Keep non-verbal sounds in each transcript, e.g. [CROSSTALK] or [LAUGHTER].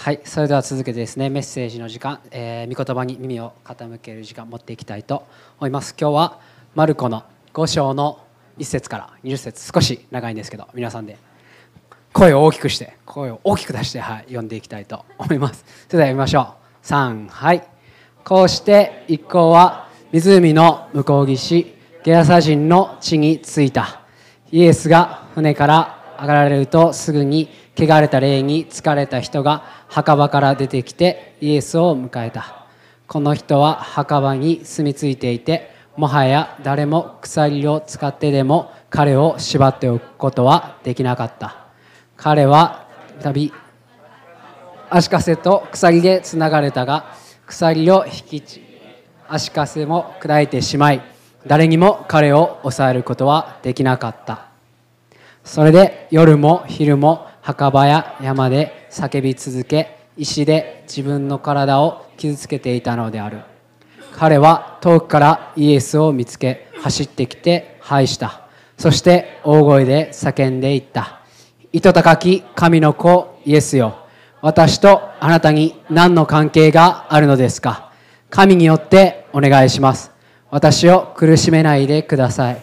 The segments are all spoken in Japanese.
はいそれでは続けてですねメッセージの時間、えー、御言葉に耳を傾ける時間持っていきたいと思います。今日はマルコの5章の1節から20節少し長いんですけど皆さんで声を大きくして声を大きく出して、はい、読んでいきたいと思います。それでは読みましょう。3はい。こうして一行は湖の向こう岸ゲラサ人の地に着いた。イエスが船から上がられるとすぐに汚れた霊に疲れた人が墓場から出てきてイエスを迎えた。この人は墓場に住み着いていてもはや誰も鎖を使ってでも彼を縛っておくことはできなかった。彼は旅足かせと鎖でつながれたが鎖を引き足かせも砕いてしまい誰にも彼を抑えることはできなかった。それで夜も昼も墓場や山で叫び続け石で自分の体を傷つけていたのである。彼は遠くからイエスを見つけ走ってきて拝した。そして大声で叫んでいった。糸高き神の子イエスよ。私とあなたに何の関係があるのですか？神によってお願いします。私を苦しめないでください。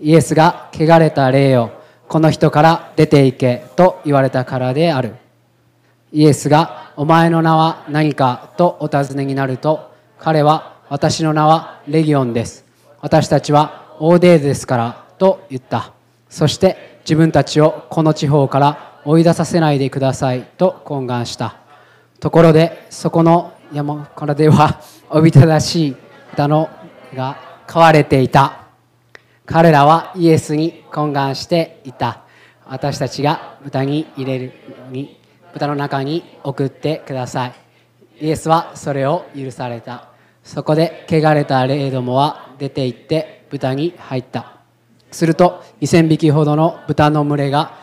イエスが汚れた霊をこの人から出て行けと言われたからである。イエスがお前の名は何かとお尋ねになると彼は私の名はレギオンです。私たちはオーデーですからと言った。そして自分たちをこの地方から追い出させないでくださいと懇願した。ところでそこの山からではおびただしい豚のが飼われていた。彼らはイエスに懇願していた。私たちが豚に入れるに豚の中に送ってください。イエスはそれを許された。そこで汚れた霊どもは出て行って豚に入った。すると2000匹ほどの豚の群れが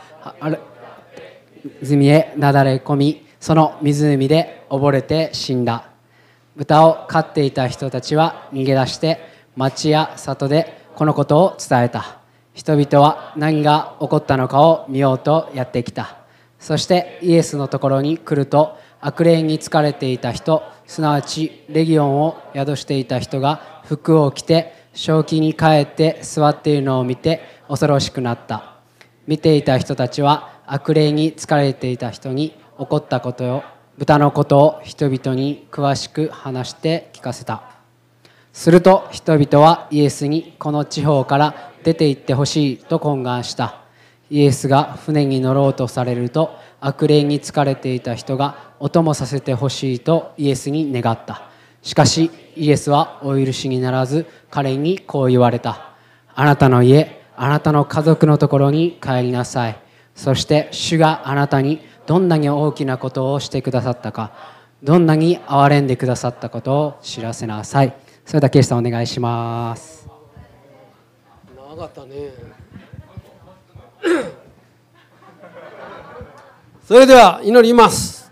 湖へなだれ込みその湖で溺れて死んだ。豚を飼っていた人たちは逃げ出して町や里でこのことを伝えた。人々は何が起こったのかを見ようとやってきた。そしてイエスのところに来ると悪霊に疲れていた人すなわちレギオンを宿していた人が服を着て正気に帰って座っているのを見て恐ろしくなった。見ていた人たちは悪霊に疲れていた人に起こったことを豚のことを人々に詳しく話して聞かせた。すると人々はイエスにこの地方から出て行ってほしいと懇願した。イエスが船に乗ろうとされると悪霊に疲れていた人がお供させてほしいとイエスに願った。しかしイエスはお許しにならず彼にこう言われた。あなたの家あなたの家族のところに帰りなさい。そして主があなたにどんなに大きなことをしてくださったかどんなに憐れんでくださったことを知らせなさい。それではケイさんお願いします。長かったね。[COUGHS] それでは祈ります。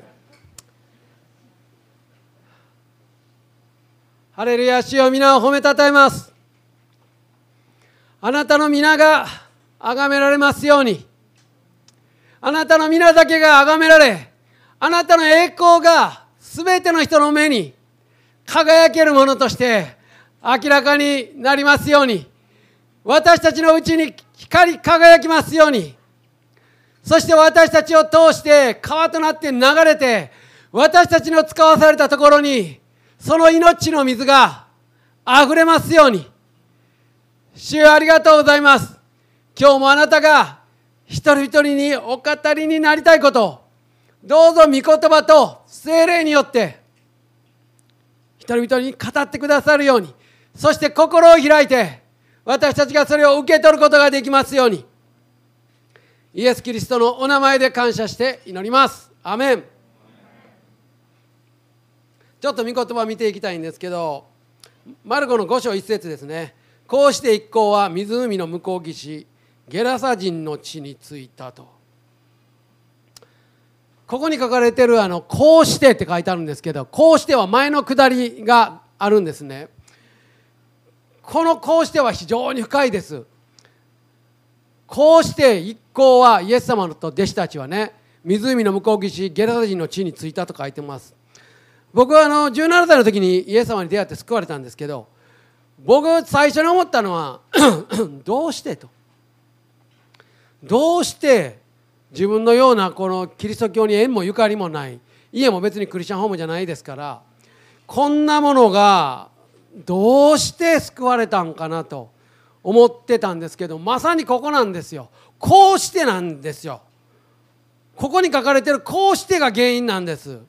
ハレルヤ主よ皆を褒めたたえます。あなたの皆が崇められますように。あなたの皆だけが崇められあなたの栄光が全ての人の目に輝けるものとして明らかになりますように。私たちのうちに光り輝きますように。そして私たちを通して川となって流れて私たちの使わされたところにその命の水が溢れますように。主よありがとうございます。今日もあなたが一人一人にお語りになりたいことどうぞ御言葉と精霊によって人々に語ってくださるようにそして心を開いて私たちがそれを受け取ることができますようにイエス・キリストのお名前で感謝して祈ります。アメン。ちょっと御言葉見ていきたいんですけどマルコの5章1節ですね。こうして一行は湖の向こう岸ゲラサ人の地に着いたと。ここに書かれてるあの「こうして」って書いてあるんですけど「こうして」は前の下りがあるんですね。この「こうして」は非常に深いです。こうして一行はイエス様と弟子たちはね湖の向こう岸ゲラサ人の地に着いたと書いてます。僕はあの17歳の時にイエス様に出会って救われたんですけど僕最初に思ったのは [CLEARS THROAT] どうしてと。どうして自分のようなこのキリスト教に縁もゆかりもない。家も別にクリスチャンホームじゃないですから。こんなものがどうして救われたんかなと。思ってたんですけどまさにここなんですよ。こうしてなんですよ。ここに書かれてるこうしてが原因なんです。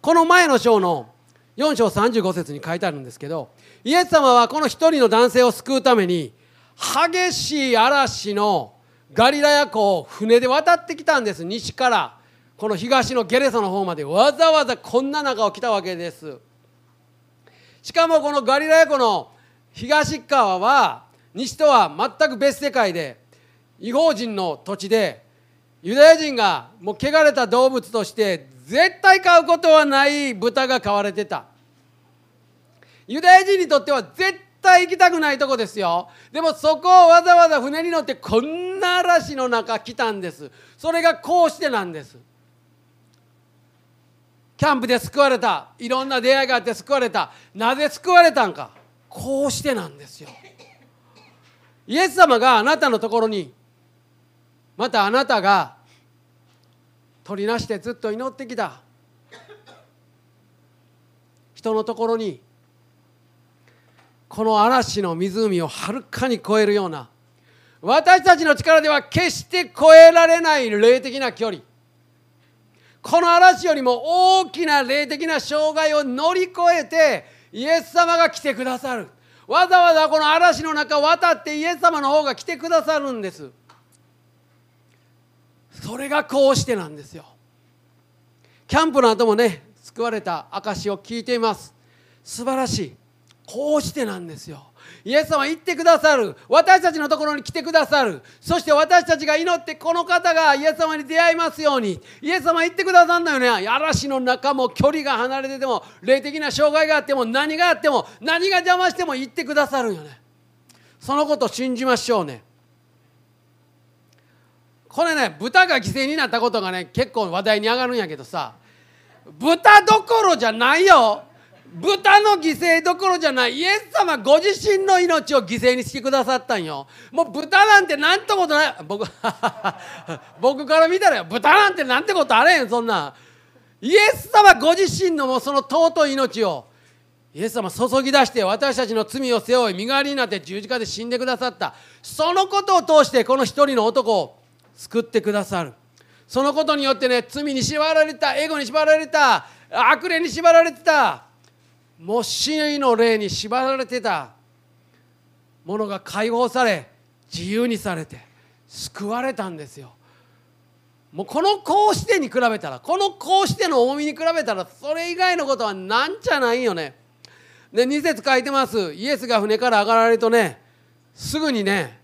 この前の章の4章35節に書いてあるんですけどイエス様はこの一人の男性を救うために激しい嵐のガリラヤ湖を船で渡ってきたんです。西から。この東のゲレサの方までわざわざこんな中を来たわけです。しかもこのガリラヤ湖の東側は西とは全く別世界で違法人の土地でユダヤ人がもう汚れた動物として絶対飼うことはない豚が飼われてた。ユダヤ人にとっては絶対行きたくないとこですよ。でもそこをわざわざ船に乗ってこんな嵐の中来たんです。それがこうしてなんです。キャンプで救われた。いろんな出会いがあって救われた。なぜ救われたんか。こうしてなんですよ。イエス様があなたのところにまたあなたが取りなしてずっと祈ってきた。人のところにこの嵐の湖をはるかに超えるような私たちの力では決して超えられない霊的な距離。この嵐よりも大きな霊的な障害を乗り越えてイエス様が来てくださる。わざわざこの嵐の中渡ってイエス様の方が来てくださるんです。それがこうしてなんですよ。キャンプの後もね救われた証を聞いています。素晴らしい。こうしてなんですよ。イエス様は言ってくださる。私たちのところに来てくださる。そして私たちが祈ってこの方がイエス様に出会いますように。イエス様は言ってくださるんだよね。嵐の中も距離が離れてても霊的な障害があっても何があっても何が邪魔しても言ってくださるよね。そのこと信じましょうね。これね豚が犠牲になったことがね結構話題に上がるんやけどさ。豚どころじゃないよ。豚の犠牲どころじゃない。イエス様ご自身の命を犠牲にしてくださったんよ。もう豚なんてなんてことない。僕 [LAUGHS] 僕から見たら豚なんてなんてことあれへんそんな。イエス様ご自身のもうその尊い命を。イエス様注ぎ出して私たちの罪を背負い身代わりになって十字架で死んでくださった。そのことを通してこの一人の男を救ってくださる。そのことによってね罪に縛られたエゴに縛られた悪霊に縛られてた。もう死の霊に縛られてた。ものが解放され自由にされて救われたんですよ。もうこのこうしてに比べたらこのこうしての重みに比べたらそれ以外のことはなんじゃないよね。で2節書いてます。イエスが船から上がられるとねすぐにね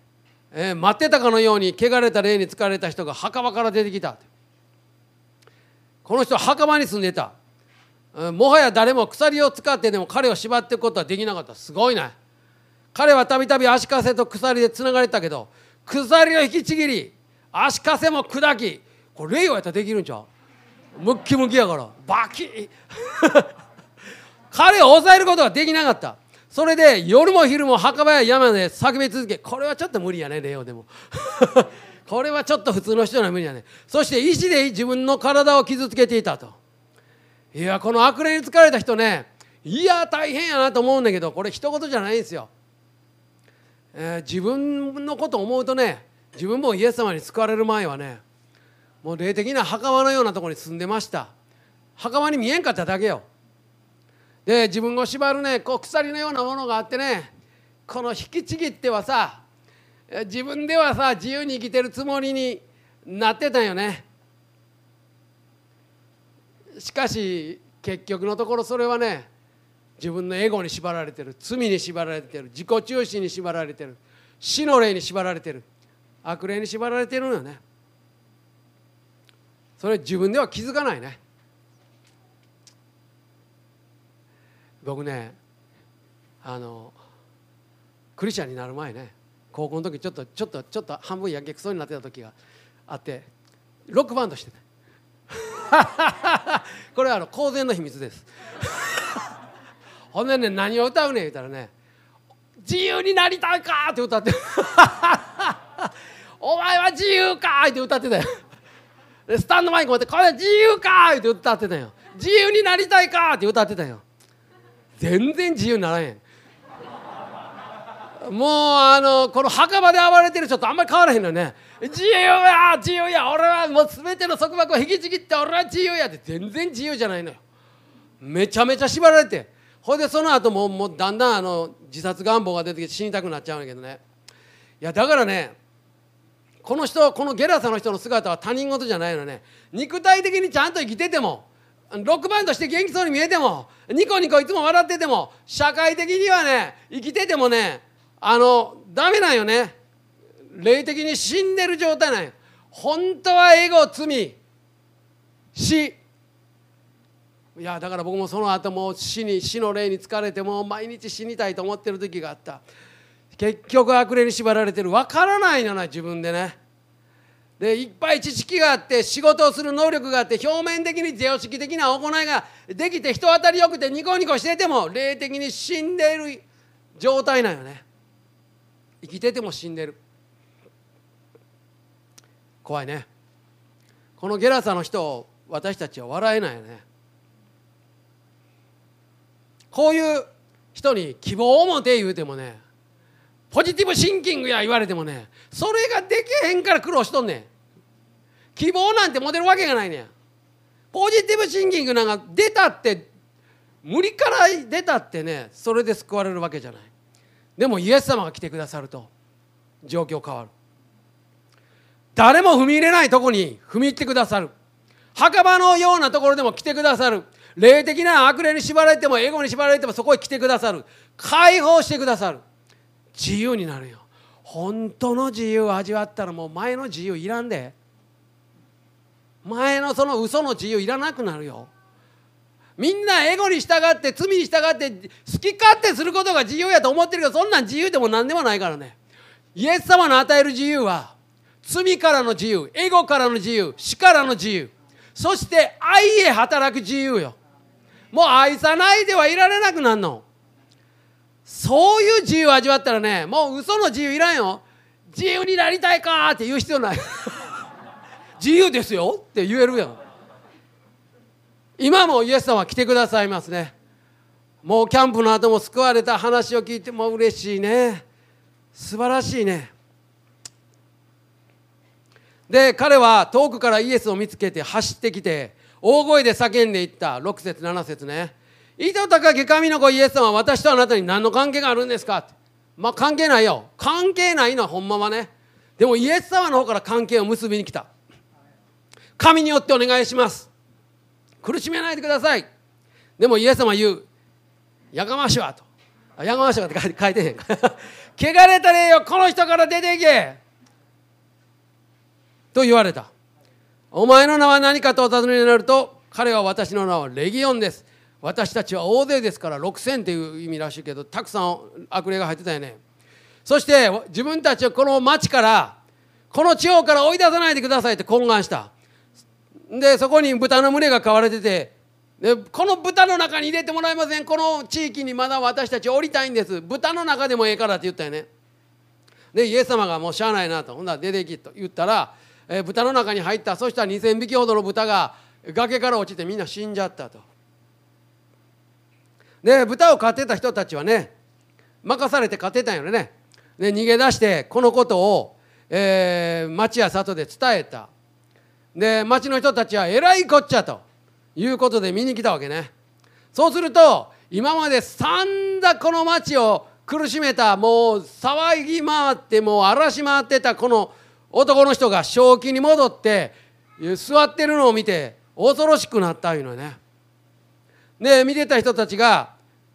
えー、待ってたかのように汚れた霊に疲れた人が墓場から出てきた。この人は墓場に住んでた。もはや誰も鎖を使ってでも彼を縛っていくことはできなかった。すごいね。彼はたびたび足かせと鎖でつながれたけど鎖を引きちぎり足かせも砕きこれ霊をやったらできるんちゃう？ムッキムキやから。バキ。ッ [LAUGHS] 彼を抑えることができなかった。それで夜も昼も墓場や山で叫び続けこれはちょっと無理やねレオでも。[LAUGHS] これはちょっと普通の人には無理やね。そして石で自分の体を傷つけていたと。いやこの悪霊に疲れた人ねいや大変やなと思うんだけどこれ一言じゃないんですよ、えー、自分のこと思うとね自分もイエス様に救われる前はねもう霊的な墓場のようなところに住んでました。墓場に見えんかっただけよ。で自分を縛るねこう鎖のようなものがあってねこの引きちぎってはさ自分ではさ自由に生きてるつもりになってたよね。しかし結局のところそれはね自分のエゴに縛られてる。罪に縛られてる。自己中心に縛られてる。死の霊に縛られてる。悪霊に縛られてるのよね。それ自分では気づかないね。僕ねあのクリスチャンになる前ね高校の時ちょっとちょっとちょっと半分やけくそになってた時があってロックバンドしてて。[LAUGHS] これはあの公然の秘密です [LAUGHS] ほんでね何を歌うねん？言ったらね「自由になりたいか!」って歌って「[LAUGHS] お前は自由か!」って歌ってたよでスタンドマイク持って「これ自由か!」って歌ってたよ「自由になりたいか!」って歌ってたよ全然自由にならへんもうあのこの墓場で暴れてる人とあんまり変わらへんのね。自由や自由や。俺はもう全ての束縛を引きちぎって俺は自由やって全然自由じゃないのよ。めちゃめちゃ縛られて。ほいでその後ももうだんだんあの自殺願望が出てきて死にたくなっちゃうんだけどね。いやだからねこの人このゲラサの人の姿は他人事じゃないのね。肉体的にちゃんと生きててもロックバンドして元気そうに見えてもニコニコいつも笑ってても社会的にはね生きててもねあのダメなんよね。霊的に死んでる状態なんよ。本当はエゴ罪。死。いやだから僕もその後も死に死の霊に疲れてもう毎日死にたいと思ってる時があった。結局悪霊に縛られてる。分からないのな自分でね。でいっぱい知識があって仕事をする能力があって表面的に常識的な行いができて人当たりよくてニコニコしてても霊的に死んでいる状態なんよね。生きてても死んでる。怖いね。このゲラサの人を私たちは笑えないよね。こういう人に希望を持て言うてもねポジティブシンキングや言われてもねそれができへんから苦労しとんねん。希望なんて持てるわけがないねん。ポジティブシンキングなんか出たって無理から出たってねそれで救われるわけじゃない。でもイエス様が来てくださると状況変わる。誰も踏み入れないとこに踏み入ってくださる。墓場のようなところでも来てくださる。霊的な悪霊に縛られてもエゴに縛られてもそこへ来てくださる。解放してくださる。自由になるよ。本当の自由を味わったらもう前の自由いらんで。前のその嘘の自由いらなくなるよ。みんなエゴに従って罪に従って好き勝手することが自由やと思ってるけどそんなん自由でも何でもないからね。イエス様の与える自由は罪からの自由エゴからの自由死からの自由。そして愛へ働く自由よ。もう愛さないではいられなくなるの。そういう自由を味わったらねもう嘘の自由いらんよ。自由になりたいかって言う必要ない。[LAUGHS] 自由ですよって言えるやん。今もイエス様は来てくださいますね。もうキャンプの後も救われた話を聞いても嬉しいね。素晴らしいね。で彼は遠くからイエスを見つけて走ってきて大声で叫んでいった。6節7節ね糸高き神の子イエス様は私とあなたに何の関係があるんですか？まあ関係ないよ。関係ないのはほんまはね。でもイエス様の方から関係を結びに来た。神によってお願いします。苦しめないでください。でもイエス様言うやかましわと。やかましわって書いて書いてへん。[LAUGHS] 汚れた霊よこの人から出ていけ。と言われた。お前の名は何かとお尋ねになると彼は私の名はレギオンです。私たちは大勢ですから6000っていう意味らしいけどたくさん悪霊が入ってたよね。そして自分たちをこの町からこの地方から追い出さないでくださいって懇願した。でそこに豚の群れが飼われててでこの豚の中に入れてもらえません。この地域にまだ私たち降りたいんです。豚の中でもええからって言ったよね。でイエス様がもうしゃあないなと。ほんなら出てきと言ったら、えー、豚の中に入った。そしたら2,000匹ほどの豚が崖から落ちてみんな死んじゃったと。で豚を飼ってた人たちはね任されて飼ってたんよね。で逃げ出してこのことを、えー、町や里で伝えた。で町の人たちはえらいこっちゃということで見に来たわけね。そうすると今まで散々この町を苦しめたもう騒ぎ回ってもう荒らし回ってたこの男の人が正気に戻って座ってるのを見て恐ろしくなったいうのね。で見てた人たちが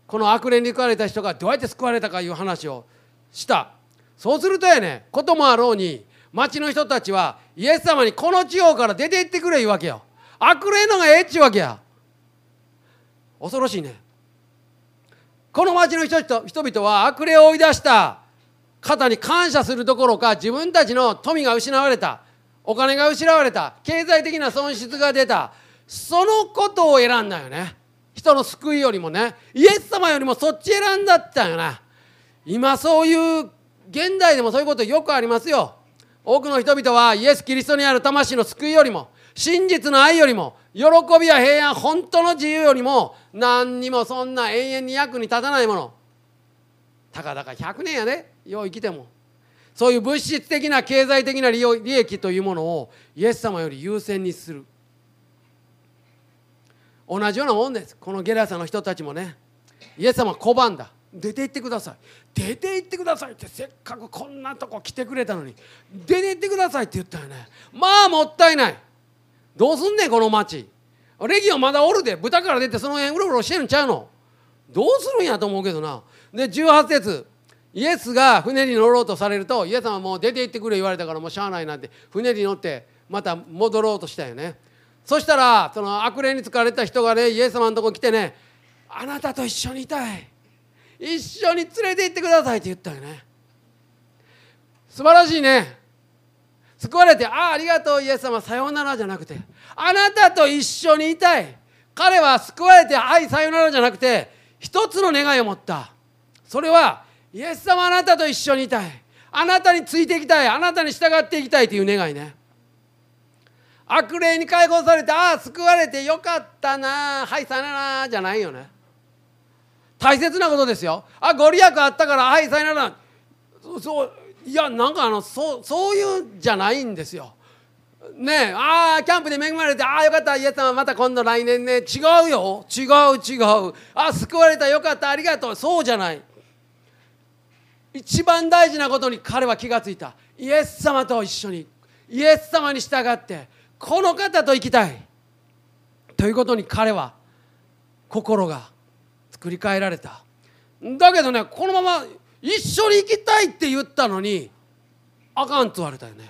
この悪霊に救われた人がどうやって救われたかいう話をした。そうするとやねこともあろうに町の人たちはイエス様にこの地方から出て行ってくれ言うわけよ。悪霊のがええっちゅうわけや。恐ろしいね。この町の人々は悪霊を追い出した。方に感謝するどころか自分たちの富が失われた。お金が失われた。経済的な損失が出た。そのことを選んだよね。人の救いよりもね。イエス様よりもそっち選んだったよな今そういう現代でもそういうことよくありますよ。多くの人々はイエス・キリストにある魂の救いよりも真実の愛よりも喜びや平安本当の自由よりも何にもそんな永遠に役に立たないもの。たかだか100年やでよう生きても。そういう物質的な経済的な利益というものをイエス様より優先にする。同じようなもんです。このゲラサの人たちもね。イエス様拒んだ。出て行ってください。出て行ってくださいってせっかくこんなとこ来てくれたのに。出て行ってくださいって言ったよね。まあもったいない。どうすんねんこの町レギオンまだおるで。豚から出てその辺うろうろしてるんちゃうの。どうするんやと思うけどな。で18節。イエスが船に乗ろうとされるとイエス様はもう出て行ってくれ言われたからもうしゃあないなんて。船に乗ってまた戻ろうとしたよね。そしたらその悪霊に疲れた人がねイエス様のとこ来てね「あなたと一緒にいたい。一緒に連れて行ってください」って言ったよね。素晴らしいね。救われて「ああありがとうイエス様さようなら」じゃなくて「あなたと一緒にいたい」彼は救われて「はいさようなら」じゃなくて一つの願いを持った。それはイエス様あなたと一緒にいたい。あなたについていきたい。あなたに従っていきたいという願いね。悪霊に解放されてああ救われてよかったなはいさよならじゃないよね。大切なことですよ。あご利益あったからはいさよなら。そういやなんかあのそうそういうんじゃないんですよ。ねえああキャンプで恵まれてああよかったイエス様また今度来年ね。違うよ。違う違う。あ救われたよかったありがとう。そうじゃない。一番大事なことに彼は気がついた。イエス様と一緒に。イエス様に従ってこの方と生きたい。ということに彼は心が作り変えられた。だけどねこのまま一緒に行きたいって言ったのにあかんと言われたよね。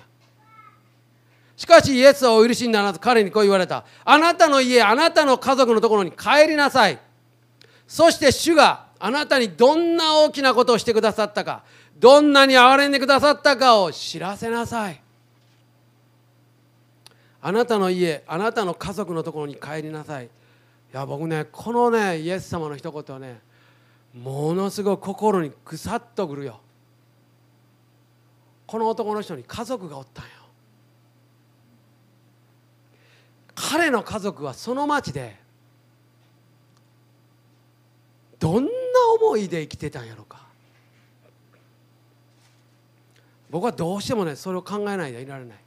しかしイエスはお許しにならず彼にこう言われた。あなたの家あなたの家族のところに帰りなさい。そして主があなたにどんな大きなことをしてくださったかどんなに憐れんでくださったかを知らせなさい。あなたの家あなたの家族のところに帰りなさい。いや僕ねこのねイエス様の一言はねものすごい心にぐさっとくるよ。この男の人に家族がおったんよ。彼の家族はその町でどんな思いで生きてたんやろか。僕はどうしてもねそれを考えないでいられない。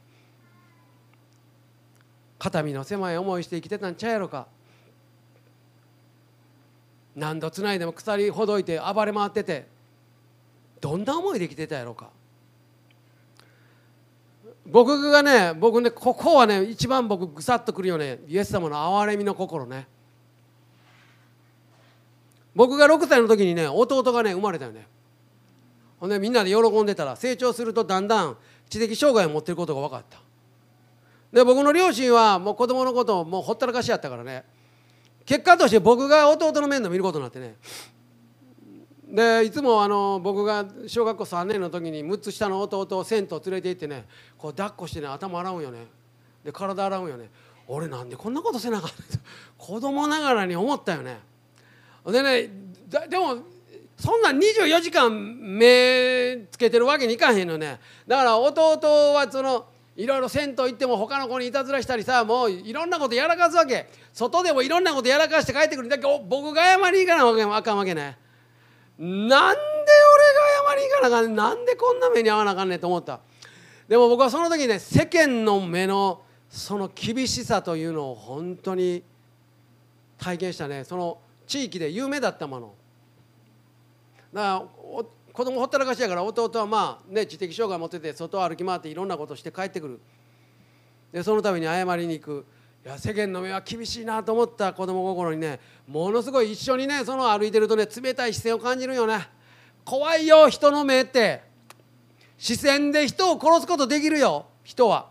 肩身の狭い思いして生きてたんちゃうやろか。何度つないでも鎖ほどいて暴れ回っててどんな思いで生きてたやろうか。僕がね僕ねここはね一番僕ぐさっとくるよね。イエス様の憐れみの心ね。僕が6歳の時にね弟がね生まれたよね。ほんでみんなで喜んでたら成長するとだんだん知的障害を持ってることが分かった。で僕の両親はもう子供のことをもうほったらかしやったからね。結果として僕が弟の面倒見ることになってね。でいつもあの僕が小学校3年の時に6つ下の弟を銭湯連れて行ってねこう抱っこしてね頭洗うんよね。で体洗うんよね。俺なんでこんなことせなかった子供ながらに思ったよね。でねでもそんな24時間目つけてるわけにいかへんのね。だから弟はそのいろいろ銭湯行っても他の子にいたずらしたりさもういろんなことやらかすわけ。外でもいろんなことやらかして帰ってくるんだ。けど僕が謝りに行かなあかんわけね。なんで俺が謝りに行かなあかんねなんでこんな目に遭わなあかんねんと思った。でも僕はその時ね世間の目のその厳しさというのを本当に体験したね。その地域で有名だったもの。だから子供ほったらかしやから弟はまあね知的障害持ってて外を歩き回っていろんなことして帰ってくる。でそのために謝りに行く。いや世間の目は厳しいなと思った子供心にね。ものすごい一緒にねその歩いてるとね冷たい視線を感じるよね。怖いよ人の目って。視線で人を殺すことできるよ人は。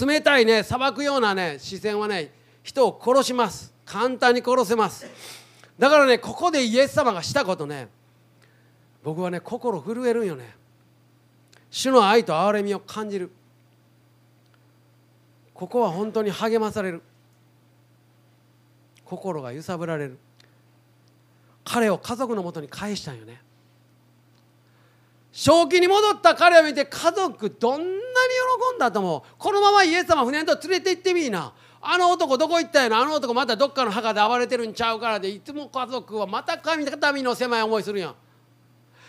冷たいね裁くようなね視線はね人を殺します。簡単に殺せます。だからねここでイエス様がしたことね僕はね心震えるんよね。主の愛と憐れみを感じる。ここは本当に励まされる。心が揺さぶられる。彼を家族のもとに返したんよね。正気に戻った彼を見て家族どんなに喜んだと思う。このままイエス様船と連れて行ってみいな。あの男どこ行ったんやのあの男またどっかの墓で暴れてるんちゃうからでいつも家族はまた神の狭い思いするやん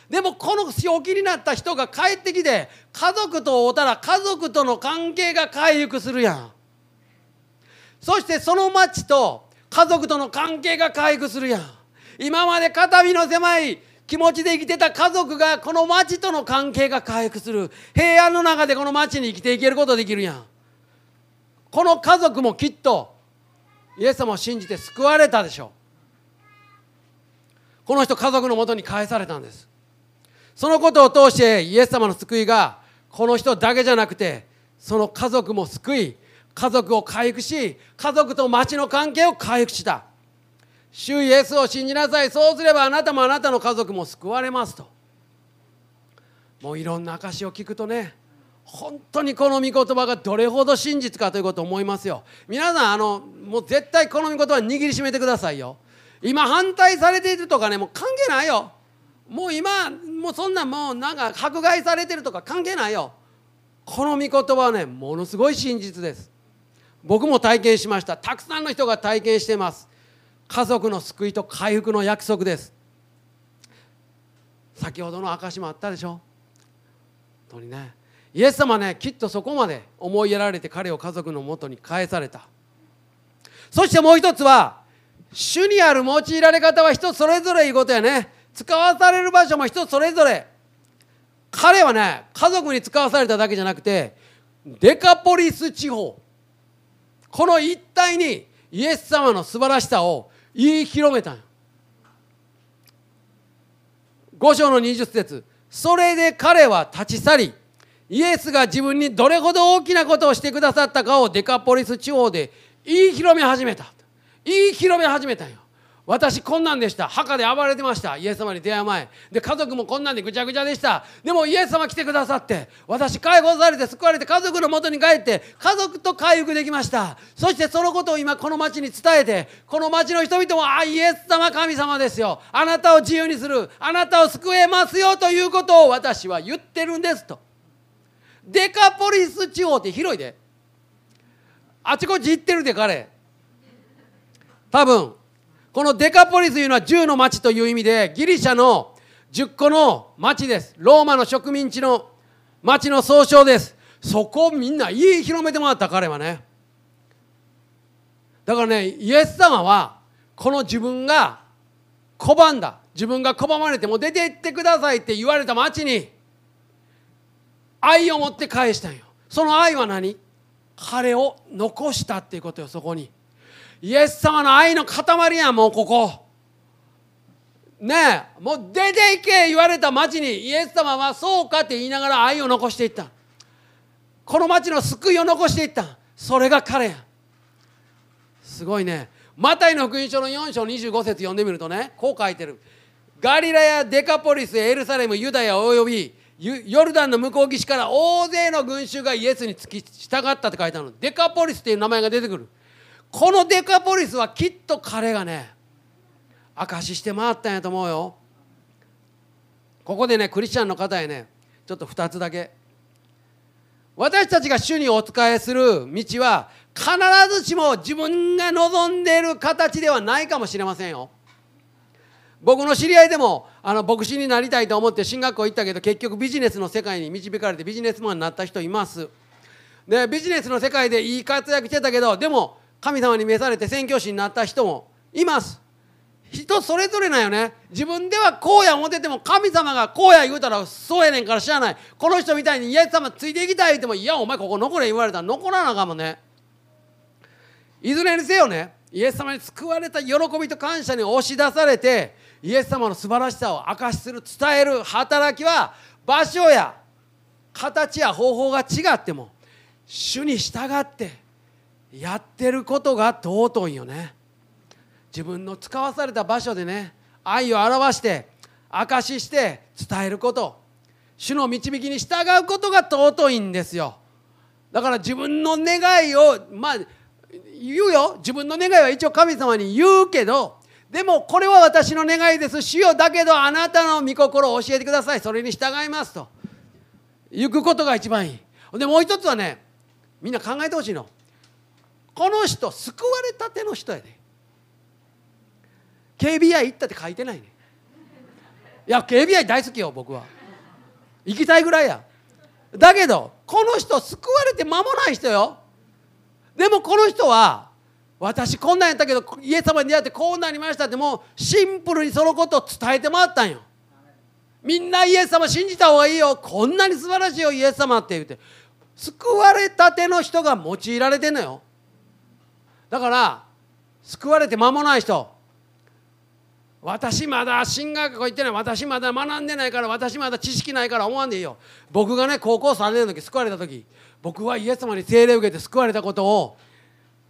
でもこの正気になった人が帰ってきて家族と会うたら家族との関係が回復するやん。そしてその町と家族との関係が回復するやん。今まで肩身の狭い気持ちで生きてた家族がこの町との関係が回復する。平安の中でこの町に生きていけることできるやん。この家族もきっとイエス様を信じて救われたでしょう。この人家族のもとに返されたんです。そのことを通してイエス様の救いがこの人だけじゃなくてその家族も救い家族を回復し家族と町の関係を回復した。主イエスを信じなさい。そうすればあなたもあなたの家族も救われますと。もういろんな証を聞くとね本当にこの御言葉がどれほど真実かということを思いますよ。皆さんあのもう絶対この御言葉握りしめてくださいよ。今反対されているとかねもう関係ないよ。もう今もうそんなもうなんか迫害されてるとか関係ないよ。この御言葉はねものすごい真実です。僕も体験しました。たくさんの人が体験してます。家族の救いと回復の約束です。先ほどの証もあったでしょ。本当にね。イエス様ねきっとそこまで思いやられて彼を家族のもとに返された。そしてもう一つは主にある用いられ方は人それぞれいうことやね。使わされる場所も人それぞれ。彼はね家族に使わされただけじゃなくてデカポリス地方。この一帯にイエス様の素晴らしさを言い広めたん5章の20節。それで彼は立ち去りイエスが自分にどれほど大きなことをしてくださったかをデカポリス地方で言い広め始めた。言い広め始めたんよ。私こんなんでした。墓で暴れてました。イエス様に出会う前。で家族もこんなんでぐちゃぐちゃでした。でもイエス様来てくださって私解放されて救われて家族のもとに帰って家族と回復できました。そしてそのことを今この町に伝えてこの町の人々もあイエス様神様ですよ。あなたを自由にする。あなたを救えますよということを私は言ってるんですと。デカポリス地方って広いで。あちこち行ってるで彼。多分このデカポリスというのは10の町という意味でギリシャの10個の町です。ローマの植民地の町の総称です。そこをみんないい広めてもらった彼はね。だからねイエス様はこの自分が拒んだ。自分が拒まれても出て行ってくださいって言われた町に愛を持って返したんよ。その愛は何？彼を残したっていうことよそこに。イエス様の愛の塊やんもうここ。ねえもう出ていけ言われた町にイエス様はそうかって言いながら愛を残していった。この町の救いを残していった。それが彼や。すごいね。マタイの福音書の4章25節読んでみるとねこう書いてる。ガリラやデカポリスエルサレムユダヤおよびヨルダンの向こう岸から大勢の群衆がイエスにつき従ったって書いてあるの。デカポリスっていう名前が出てくる。このデカポリスはきっと彼がね証しして回ったんやと思うよ。ここでねクリスチャンの方へねちょっと2つだけ。私たちが主にお仕えする道は必ずしも自分が望んでいる形ではないかもしれませんよ。僕の知り合いでもあの牧師になりたいと思って進学校行ったけど結局ビジネスの世界に導かれてビジネスマンになった人います。でビジネスの世界でいい活躍してたけどでも神様に召されて宣教師になった人もいます。人それぞれなんよね。自分ではこうや思ってても神様がこうや言うたらそうやねんから知らない。この人みたいにイエス様ついていきたい言ってもいやお前ここ残れ言われたら残らなかもね。いずれにせよねイエス様に救われた喜びと感謝に押し出されてイエス様の素晴らしさを証しする伝える働きは場所や形や方法が違っても主に従ってやってることが尊いよね。自分の使わされた場所でね愛を表して証しして伝えること。主の導きに従うことが尊いんですよ。だから自分の願いをまあ言うよ。自分の願いは一応神様に言うけどでもこれは私の願いです。主よだけどあなたの御心を教えてください。それに従いますと。行くことが一番いい。でもう一つはねみんな考えてほしいの。この人救われたての人やで。KBI 行ったって書いてないね。いや KBI 大好きよ僕は。行きたいぐらいや。だけどこの人救われて間もない人よ。でもこの人は私こんなんやったけどイエス様に出会ってこうなりましたってもうシンプルにそのことを伝えてもらったんよ。みんなイエス様信じた方がいいよ。こんなに素晴らしいよイエス様って言って。救われたての人が用いられてんのよ。だから救われて間もない人。私まだ進学校行ってない。私まだ学んでないから私まだ知識ないから思わんでいいよ。僕がね高校3年の時救われた時僕はイエス様に聖霊を受けて救われたことを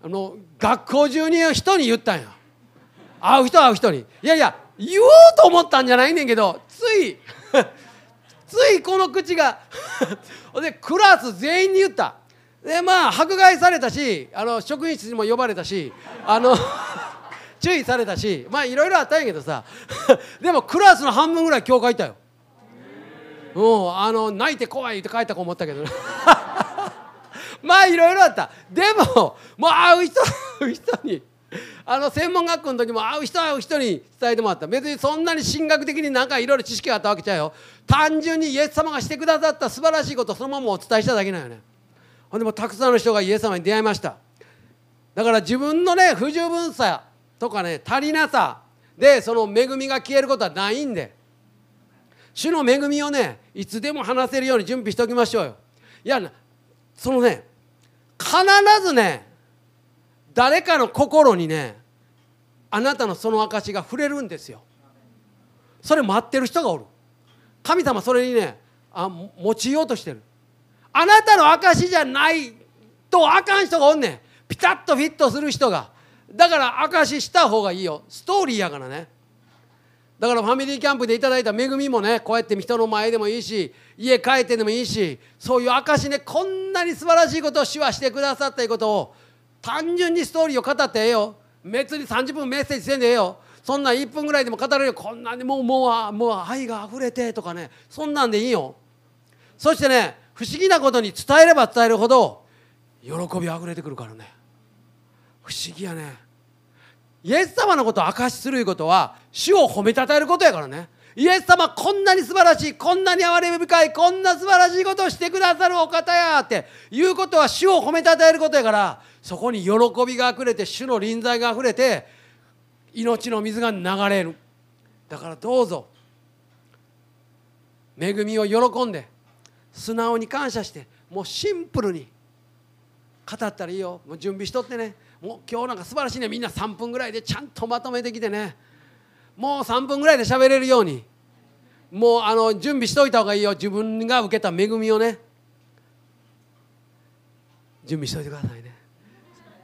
あの学校中に人に言ったんや。会う人会う人に。いやいや言おうと思ったんじゃないねんけどつい [LAUGHS] ついこの口が [LAUGHS] でクラス全員に言った。でまあ迫害されたしあの職員室にも呼ばれたしあの [LAUGHS] 注意されたしまあいろいろあったんやけどさ [LAUGHS] でもクラスの半分ぐらい教会行ったよ。もうあの泣いて怖いって帰った子思ったけど [LAUGHS] まあいろいろあった。でももう会う人会う人にあの専門学校の時も会う人会う人に伝えてもらった。別にそんなに神学的になんかいろいろ知識があったわけちゃうよ。単純にイエス様がしてくださった素晴らしいことそのままお伝えしただけなんよね。ほんでもたくさんの人がイエス様に出会いました。だから自分のね不十分さとかね足りなさでその恵みが消えることはないんで。主の恵みをねいつでも話せるように準備しておきましょうよ。いやそのね必ずね誰かの心にねあなたのその証が触れるんですよ。それ待ってる人がおる。神様それにねあ用いようとしてる。あなたの証じゃないとあかん人がおんねん。ピタッとフィットする人が。だから証した方がいいよ。ストーリーやからね。だからファミリーキャンプでいただいた恵みもねこうやって人の前でもいいし家帰ってでもいいしそういう証ねこんなに素晴らしいことを主はしてくださったいうことを単純にストーリーを語ってええよ。別に30分メッセージせんでええよ。そんな1分ぐらいでも語れるよ。こんなにもうもうもう愛が溢れてとかね。そんなんでいいよ。そしてね不思議なことに伝えれば伝えるほど喜び溢れてくるからね。不思議やね。イエス様のことを証しするいうことは主を褒めたたえることやからね。イエス様こんなに素晴らしいこんなに憐れみ深いこんな素晴らしいことをしてくださるお方やっていうことは主を褒めたたえることやからそこに喜びがあふれて主の臨在があふれて命の水が流れる。だからどうぞ恵みを喜んで素直に感謝してもうシンプルに語ったらいいよ。もう準備しとってね。もう今日なんか素晴らしいね。みんな3分ぐらいでちゃんとまとめてきてね。もう3分ぐらいで喋れるように。もうあの準備しといた方がいいよ。自分が受けた恵みをね。準備しといてくださいね。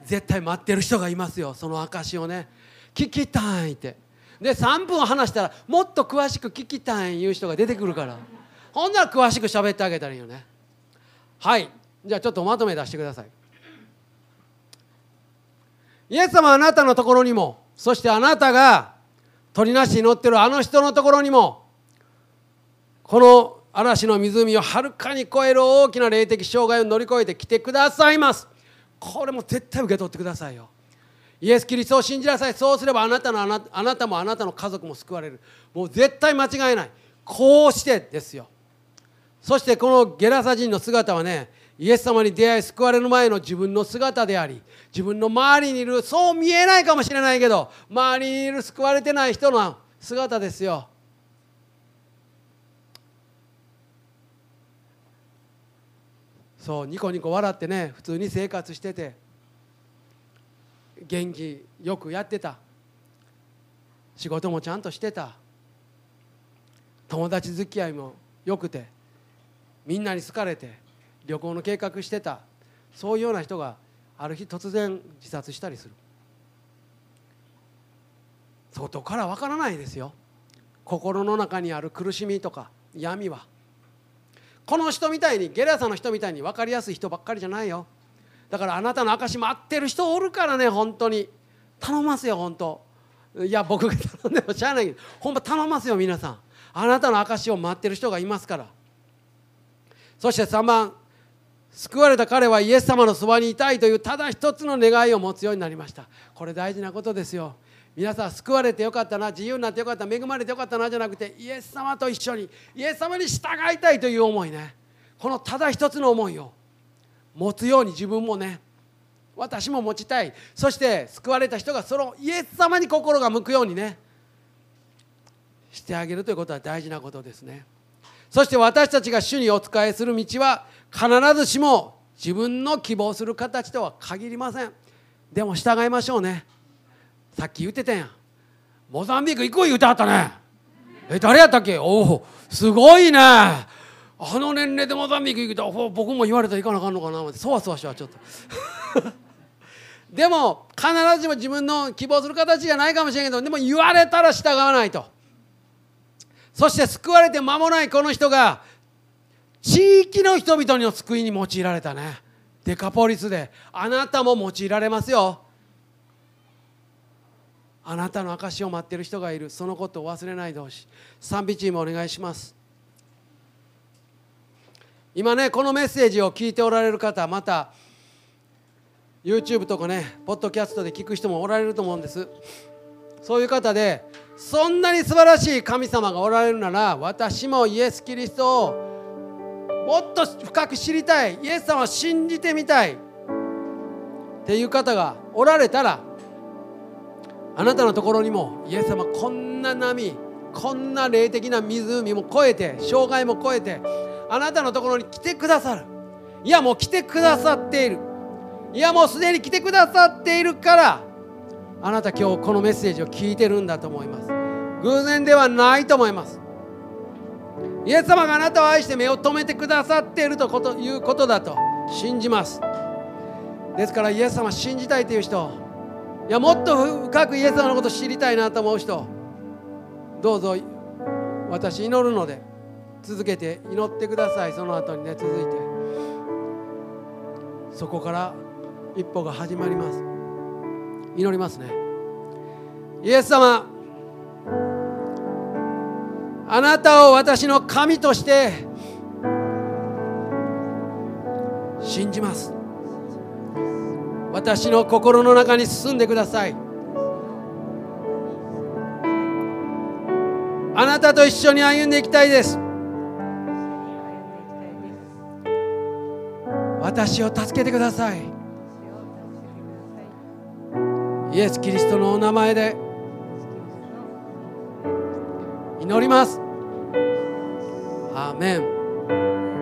絶対待ってる人がいますよ。その証をね。聞きたいって。で3分話したらもっと詳しく聞きたい言う人が出てくるから。ほんなら詳しく喋ってあげたらいいよね。はい。じゃあちょっとまとめ出してください。イエス様あなたのところにもそしてあなたが鳥なしに乗ってるあの人のところにもこの嵐の湖をはるかに超える大きな霊的障害を乗り越えてきてくださいます。これも絶対受け取ってくださいよ。イエス・キリストを信じなさいそうすればあなたのあなあなたもあなたの家族も救われる。もう絶対間違いない。こうしてですよ。そしてこのゲラサ人の姿はねイエス様に出会い救われる前の自分の姿であり自分の周りにいるそう見えないかもしれないけど周りにいる救われてない人の姿ですよ。そうニコニコ笑ってね普通に生活してて元気よくやってた。仕事もちゃんとしてた。友達付き合いもよくて。みんなに好かれて旅行の計画してたそういうような人がある日突然自殺したりする。外からわからないですよ。心の中にある苦しみとか闇は。この人みたいにゲラサの人みたいに分かりやすい人ばっかりじゃないよ。だからあなたの証待ってる人おるからね本当に。頼ますよ本当。いや僕が頼んでもしゃあないけどほんま頼ますよ皆さん。あなたの証を待ってる人がいますから。そして3番救われた彼はイエス様のそばにいたいというただ一つの願いを持つようになりました。これ大事なことですよ。皆さん救われてよかったな自由になってよかった恵まれてよかったなじゃなくてイエス様と一緒にイエス様に従いたいという思いね。このただ一つの思いを持つように自分もね私も持ちたい。そして救われた人がそのイエス様に心が向くようにねしてあげるということは大事なことですね。そして私たちが主にお仕えする道は必ずしも自分の希望する形とは限りません。でも従いましょうね。さっき言ってたやん。モザンビーク行こう言うてはったね。え誰やったっけ？おおすごいね。あの年齢でモザンビーク行くと僕も言われたら行かなあかんのかな。ってそわそわしはちょっと。[LAUGHS] でも必ずしも自分の希望する形じゃないかもしれんけどでも言われたら従わないと。そして救われて間もないこの人が地域の人々の救いに用いられたね。デカポリスであなたも用いられますよ。あなたの証を待っている人がいる。そのことを忘れないでほしい。賛美チームお願いします。今ねこのメッセージを聞いておられる方また YouTube とかねポッドキャストで聞く人もおられると思うんです。そういう方でそんなに素晴らしい神様がおられるなら私もイエス・キリストをもっと深く知りたいイエス様を信じてみたい。っていう方がおられたらあなたのところにもイエス様こんな波こんな霊的な湖も越えて障害も越えてあなたのところに来てくださる。いやもう来てくださっている。いやもうすでに来てくださっているからあなた今日このメッセージを聞いてるんだと思います。偶然ではないと思います。イエス様があなたを愛して目を留めてくださっているということだと信じます。ですからイエス様信じたいという人いやもっと深くイエス様のことを知りたいなと思う人どうぞ私祈るので続けて祈ってください。その後にね続いて。そこから一歩が始まります。祈りますね。イエス様あなたを私の神として信じます。私の心の中に進んでください。あなたと一緒に歩んでいきたいです。私を助けてください。イエス・キリストのお名前で。祈ります。アーメン。